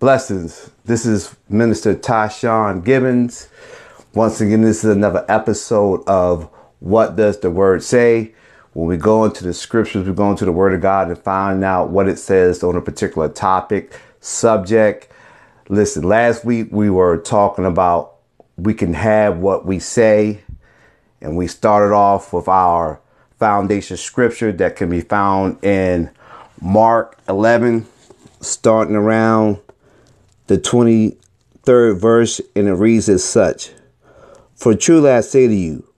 Blessings. This is Minister Tashawn Gibbons. Once again, this is another episode of What Does the Word Say? When we go into the scriptures, we go into the Word of God and find out what it says on a particular topic, subject. Listen, last week we were talking about we can have what we say, and we started off with our foundation scripture that can be found in Mark 11, starting around the 23rd verse, and it reads as such For truly I say to you,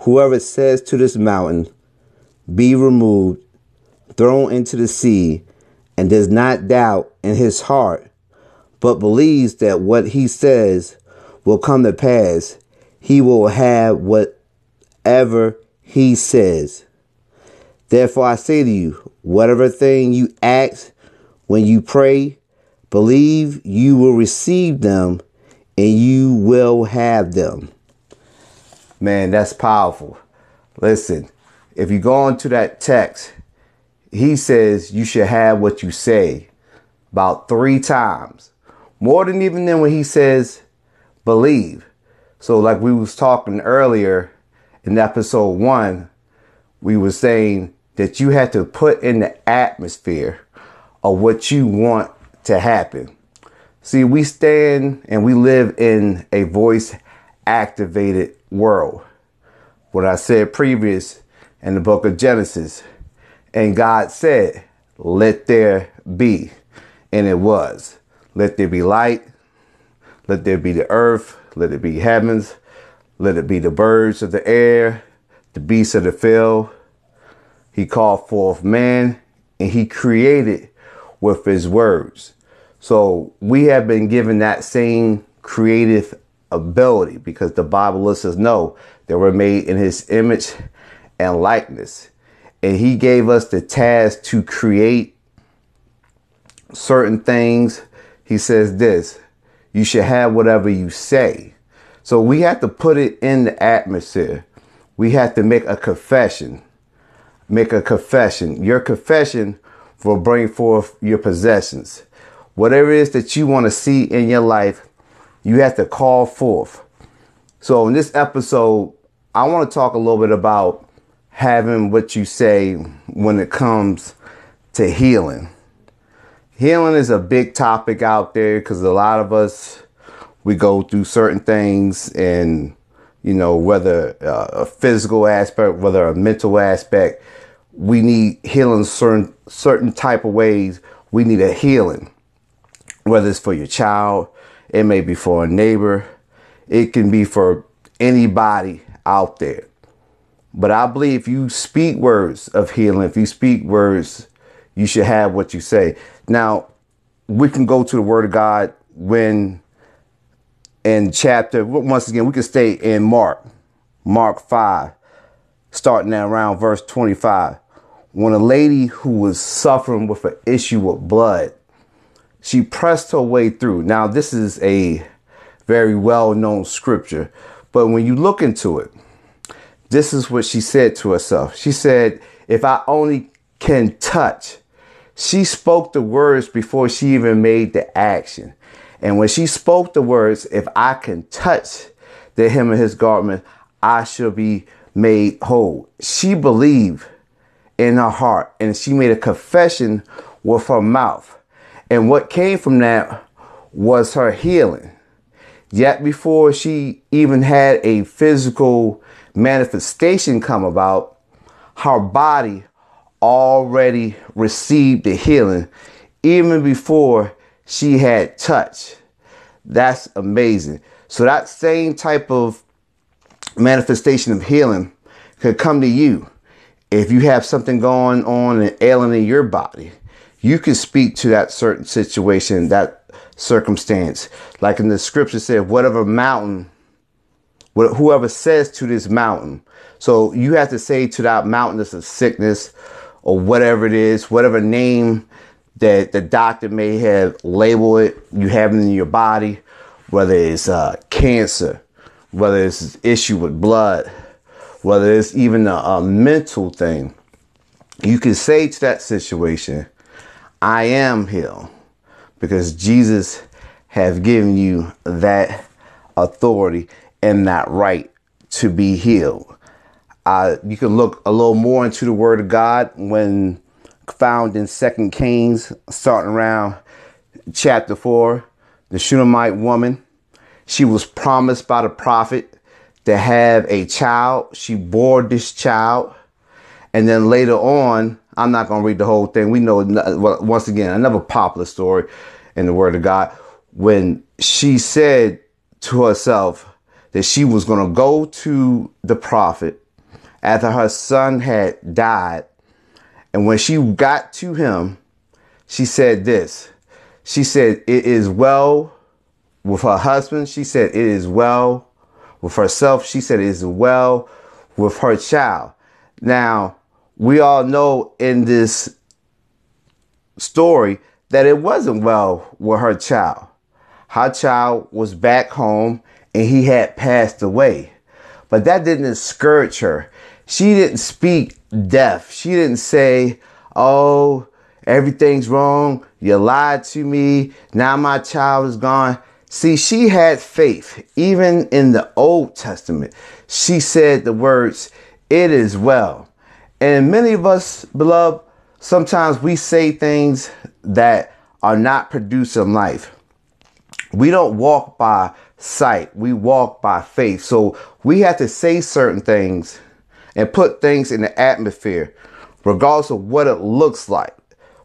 whoever says to this mountain, Be removed, thrown into the sea, and does not doubt in his heart, but believes that what he says will come to pass, he will have whatever he says. Therefore I say to you, whatever thing you ask when you pray, Believe you will receive them and you will have them. Man, that's powerful. Listen, if you go into that text, he says you should have what you say about three times. More than even then when he says believe. So like we was talking earlier in episode one, we were saying that you had to put in the atmosphere of what you want to happen. See, we stand and we live in a voice activated world. What I said previous in the book of Genesis. And God said, Let there be. And it was. Let there be light. Let there be the earth. Let it be heavens. Let it be the birds of the air, the beasts of the field. He called forth man and he created with his words. So we have been given that same creative ability because the Bible lets us know that we're made in his image and likeness. And he gave us the task to create certain things. He says this you should have whatever you say. So we have to put it in the atmosphere. We have to make a confession. Make a confession. Your confession will bring forth your possessions. Whatever it is that you want to see in your life, you have to call forth. So in this episode, I want to talk a little bit about having what you say when it comes to healing. Healing is a big topic out there because a lot of us we go through certain things and you know whether uh, a physical aspect whether a mental aspect we need healing certain certain type of ways we need a healing whether it's for your child, it may be for a neighbor, it can be for anybody out there. But I believe if you speak words of healing, if you speak words, you should have what you say. Now, we can go to the Word of God when in chapter, once again, we can stay in Mark, Mark 5, starting at around verse 25. When a lady who was suffering with an issue of blood she pressed her way through. Now, this is a very well known scripture, but when you look into it, this is what she said to herself. She said, If I only can touch, she spoke the words before she even made the action. And when she spoke the words, if I can touch the hem of his garment, I shall be made whole. She believed in her heart and she made a confession with her mouth. And what came from that was her healing. Yet before she even had a physical manifestation come about, her body already received the healing even before she had touch. That's amazing. So that same type of manifestation of healing could come to you if you have something going on and ailing in your body you can speak to that certain situation, that circumstance. Like in the scripture said, whatever mountain, whoever says to this mountain. So you have to say to that mountain that's a sickness or whatever it is, whatever name that the doctor may have labeled it, you have it in your body, whether it's uh, cancer, whether it's issue with blood, whether it's even a, a mental thing. You can say to that situation, I am healed because Jesus has given you that authority and that right to be healed. Uh, you can look a little more into the Word of God when found in Second Kings, starting around chapter four. The Shunammite woman, she was promised by the prophet to have a child. She bore this child, and then later on, I'm not going to read the whole thing. We know once again another popular story in the Word of God when she said to herself that she was going to go to the prophet after her son had died and when she got to him, she said this. She said, It is well with her husband. She said, It is well with herself. She said, It is well with her child. Now, we all know in this story that it wasn't well with her child. Her child was back home and he had passed away. But that didn't discourage her. She didn't speak death. She didn't say, Oh, everything's wrong. You lied to me. Now my child is gone. See, she had faith. Even in the Old Testament, she said the words, It is well. And many of us, beloved, sometimes we say things that are not producing life. We don't walk by sight, we walk by faith. So we have to say certain things and put things in the atmosphere, regardless of what it looks like.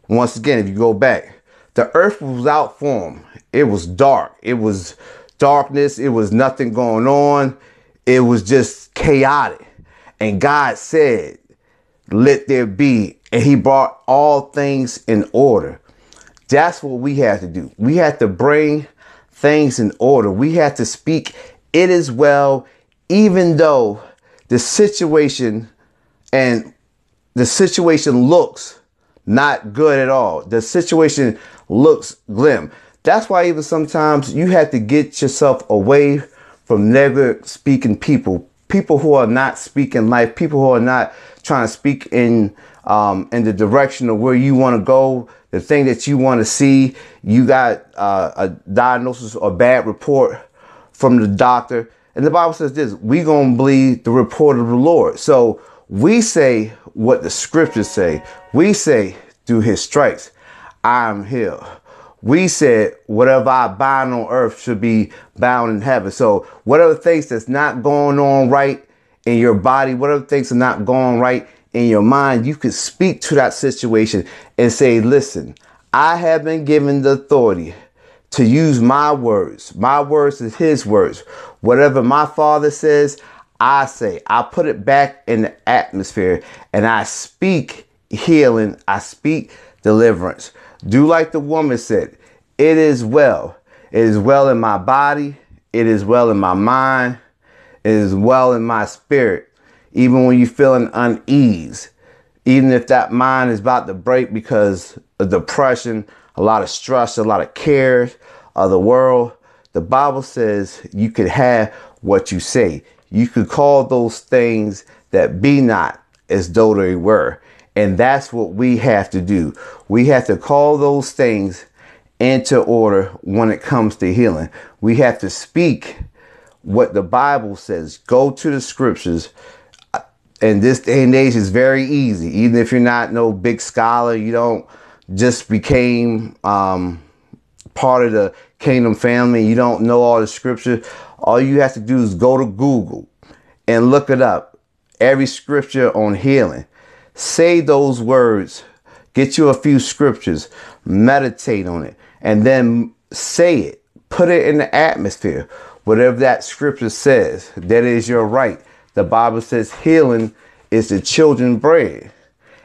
Once again, if you go back, the earth was without form. It was dark. It was darkness. It was nothing going on. It was just chaotic. And God said, let there be. And he brought all things in order. That's what we have to do. We have to bring things in order. We have to speak, it is well, even though the situation and the situation looks not good at all. The situation looks glim. That's why even sometimes you have to get yourself away from negative speaking people, people who are not speaking life, people who are not trying to speak in um, in the direction of where you want to go, the thing that you want to see. You got uh, a diagnosis or bad report from the doctor and the Bible says this, we to believe the report of the Lord. So we say what the scriptures say. We say through his stripes, I am healed. We said whatever I bind on earth should be bound in heaven. So whatever things that's not going on right in your body, whatever things are not going right in your mind, you could speak to that situation and say, listen, I have been given the authority to use my words. My words is his words. Whatever my father says, I say. I put it back in the atmosphere and I speak healing. I speak deliverance. Do like the woman said, it is well. It is well in my body. It is well in my mind. Is well in my spirit. Even when you're feeling unease, even if that mind is about to break because of depression, a lot of stress, a lot of cares of the world. The Bible says you could have what you say. You could call those things that be not as though they were. And that's what we have to do. We have to call those things into order when it comes to healing. We have to speak what the Bible says. Go to the scriptures. And this day and age is very easy. Even if you're not no big scholar, you don't just became um, part of the kingdom family, you don't know all the scripture, all you have to do is go to Google and look it up. Every scripture on healing. Say those words. Get you a few scriptures. Meditate on it. And then say it. Put it in the atmosphere. Whatever that scripture says, that is your right. The Bible says healing is the children's bread.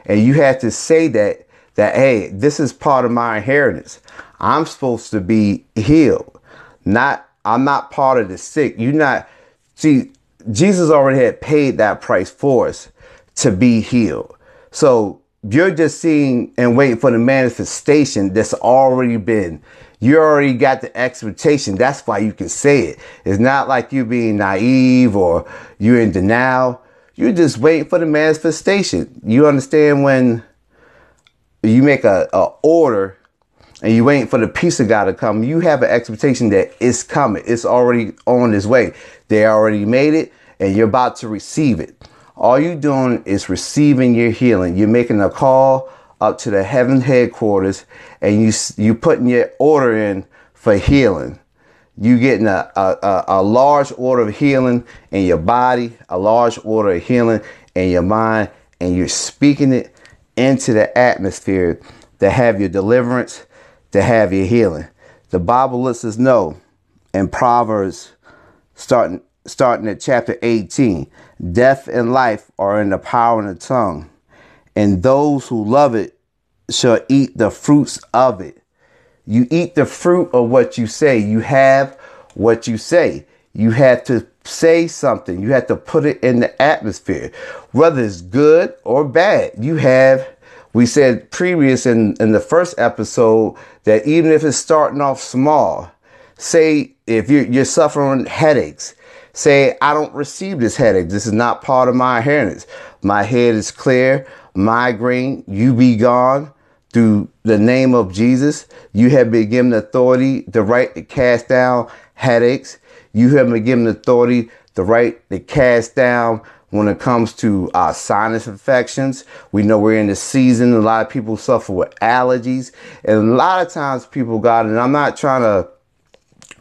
And you have to say that that, hey, this is part of my inheritance. I'm supposed to be healed. Not, I'm not part of the sick. You're not, see, Jesus already had paid that price for us to be healed. So you're just seeing and waiting for the manifestation that's already been. You already got the expectation. That's why you can say it. It's not like you being naive or you're in denial. You're just waiting for the manifestation. You understand when you make a, a order and you waiting for the peace of God to come, you have an expectation that it's coming. It's already on its way. They already made it and you're about to receive it. All you're doing is receiving your healing. You're making a call up to the heaven headquarters and you, you putting your order in for healing. You getting a, a, a large order of healing in your body, a large order of healing in your mind, and you're speaking it into the atmosphere to have your deliverance, to have your healing. The Bible lets us know in Proverbs starting starting at chapter 18, death and life are in the power of the tongue, and those who love it shall eat the fruits of it. You eat the fruit of what you say. You have what you say. You have to say something. You have to put it in the atmosphere, whether it's good or bad. You have, we said previous in, in the first episode that even if it's starting off small, say if you're, you're suffering headaches, say, I don't receive this headache. This is not part of my inheritance. My head is clear. Migraine, you be gone through the name of Jesus. You have been given authority, the right to cast down headaches. You have been given authority, the right to cast down when it comes to uh, sinus infections. We know we're in the season. A lot of people suffer with allergies. And a lot of times people got, and I'm not trying to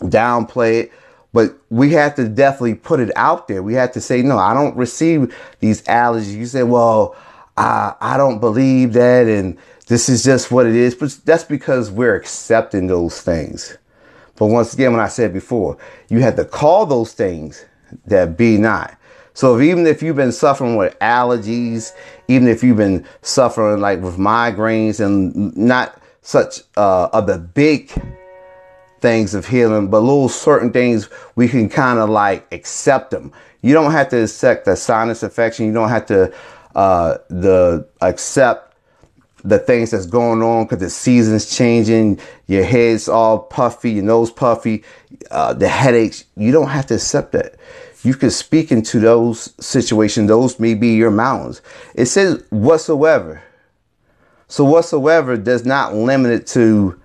downplay it, but we have to definitely put it out there. We have to say, no, I don't receive these allergies. You say, well, I, I don't believe that. And this is just what it is. But that's because we're accepting those things. But once again, when I said before, you have to call those things that be not. So if, even if you've been suffering with allergies, even if you've been suffering like with migraines and not such uh, of the big things of healing, but little certain things we can kind of like accept them. You don't have to accept the sinus infection. You don't have to uh, the accept the things that's going on because the season's changing. Your head's all puffy, your nose puffy, uh, the headaches. You don't have to accept that. You can speak into those situations. Those may be your mountains. It says whatsoever. So whatsoever does not limit it to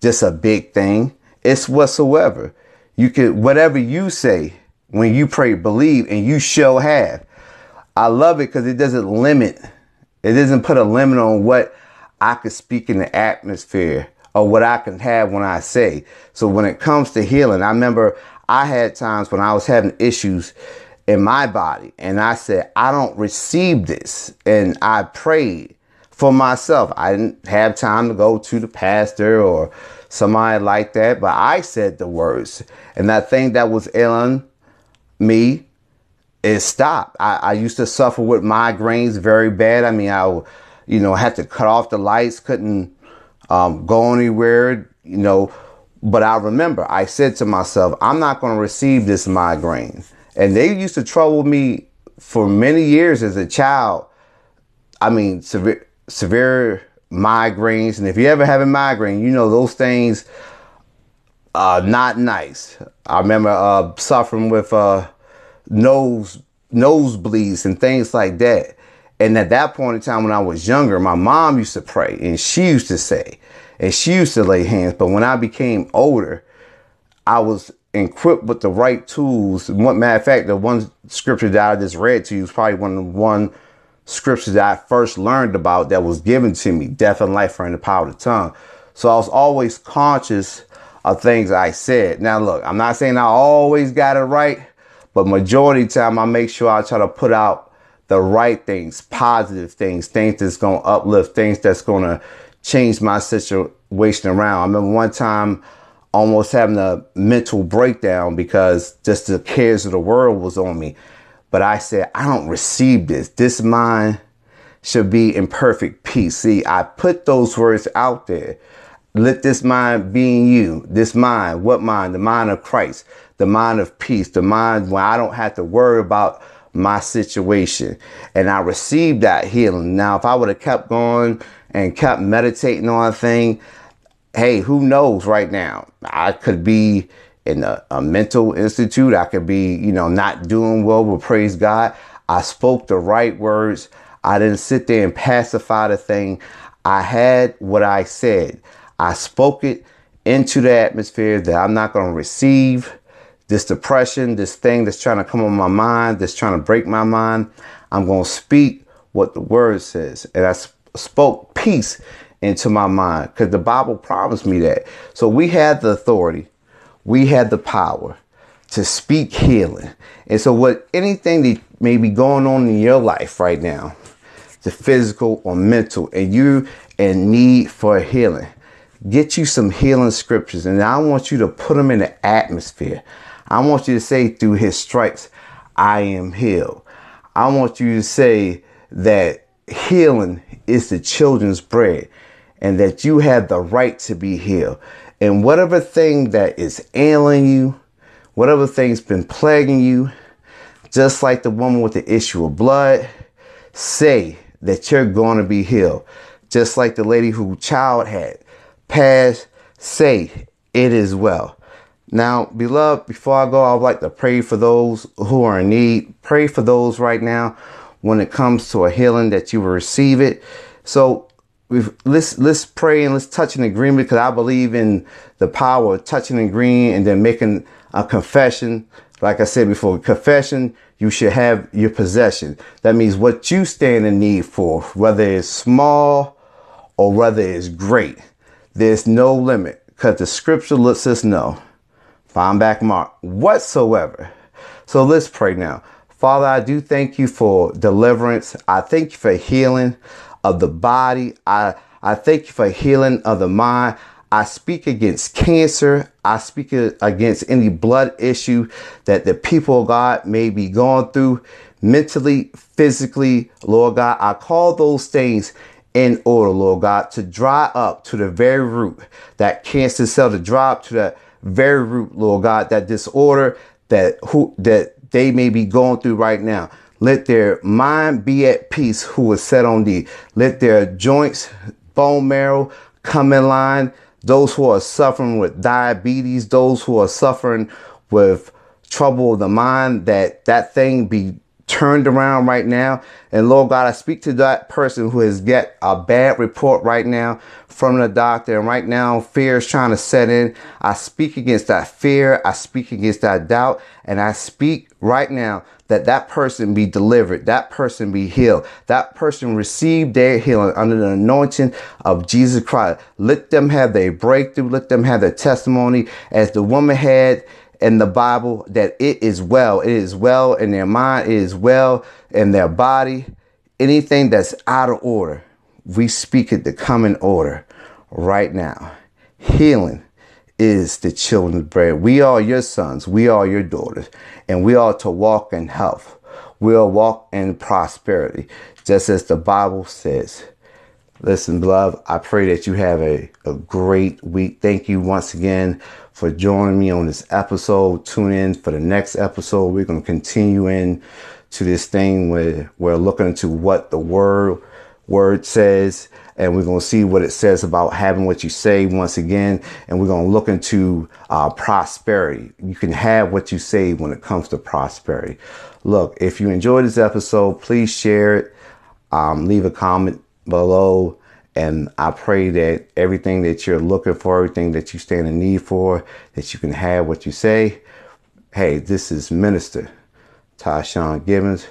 just a big thing. It's whatsoever. You can, whatever you say when you pray, believe, and you shall have. I love it because it doesn't limit, it doesn't put a limit on what I could speak in the atmosphere or what I can have when I say. So when it comes to healing, I remember I had times when I was having issues in my body and I said, I don't receive this. And I prayed for myself. I didn't have time to go to the pastor or somebody like that, but I said the words. And that thing that was ailing me, it stopped. I, I used to suffer with migraines very bad. I mean, I, you know, had to cut off the lights, couldn't um, go anywhere, you know. But I remember I said to myself, I'm not going to receive this migraine. And they used to trouble me for many years as a child. I mean, severe, severe migraines. And if you ever have a migraine, you know those things are not nice. I remember uh, suffering with uh, nose nosebleeds and things like that. And at that point in time, when I was younger, my mom used to pray and she used to say, and she used to lay hands. But when I became older, I was equipped with the right tools. Matter of fact, the one scripture that I just read to you is probably one of the one scriptures that I first learned about that was given to me. Death and life are in the power of the tongue. So I was always conscious of things I said. Now look, I'm not saying I always got it right, but majority time I make sure I try to put out the right things, positive things, things that's going to uplift, things that's going to change my situation around. I remember one time almost having a mental breakdown because just the cares of the world was on me. But I said, I don't receive this. This mind should be in perfect peace. See, I put those words out there. Let this mind be in you. This mind, what mind? The mind of Christ, the mind of peace, the mind where I don't have to worry about my situation. And I received that healing. Now, if I would have kept going and kept meditating on a thing, hey, who knows right now? I could be in a, a mental institute. I could be, you know, not doing well, but praise God. I spoke the right words. I didn't sit there and pacify the thing. I had what I said. I spoke it into the atmosphere that I'm not going to receive this depression, this thing that's trying to come on my mind, that's trying to break my mind. I'm going to speak what the word says. And I spoke peace into my mind because the Bible promised me that. So we had the authority, we had the power to speak healing. And so, what anything that may be going on in your life right now, the physical or mental, and you in need for healing, get you some healing scriptures, and I want you to put them in the atmosphere. I want you to say, through his stripes, I am healed. I want you to say that healing is the children's bread and that you have the right to be healed. And whatever thing that is ailing you, whatever thing's been plaguing you, just like the woman with the issue of blood, say that you're going to be healed. Just like the lady who child had passed, say it is well. Now, beloved, before I go, I would like to pray for those who are in need. Pray for those right now when it comes to a healing that you will receive it. So let's let's pray and let's touch an agreement because I believe in the power of touching and agreeing and then making a confession. Like I said before, confession, you should have your possession. That means what you stand in need for, whether it's small or whether it's great. There's no limit because the scripture lets us know. Find back mark whatsoever. So let's pray now. Father, I do thank you for deliverance. I thank you for healing of the body. I, I thank you for healing of the mind. I speak against cancer. I speak against any blood issue that the people of God may be going through mentally, physically, Lord God. I call those things in order, Lord God, to dry up to the very root, that cancer cell to dry up to that very root, Lord God, that disorder that who that they may be going through right now. Let their mind be at peace who is set on thee. Let their joints, bone marrow come in line. Those who are suffering with diabetes, those who are suffering with trouble of the mind, that that thing be turned around right now. And Lord God, I speak to that person who has get a bad report right now from the doctor. And right now, fear is trying to set in. I speak against that fear. I speak against that doubt. And I speak right now that that person be delivered, that person be healed, that person receive their healing under the anointing of Jesus Christ. Let them have their breakthrough. Let them have their testimony as the woman had in the Bible that it is well. It is well in their mind. It is well in their body. Anything that's out of order, we speak it to come in order right now. Healing is the children's bread. We are your sons. We are your daughters. And we are to walk in health. We'll walk in prosperity, just as the Bible says. Listen, beloved, I pray that you have a, a great week. Thank you once again for joining me on this episode. Tune in for the next episode. We're going to continue in to this thing where we're looking into what the word word says and we're going to see what it says about having what you say once again and we're going to look into uh, prosperity you can have what you say when it comes to prosperity look if you enjoyed this episode please share it um, leave a comment below and I pray that everything that you're looking for, everything that you stand in need for, that you can have what you say. Hey, this is Minister Tyshawn Gibbons.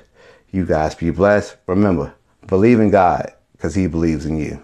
You guys be blessed. Remember, believe in God because he believes in you.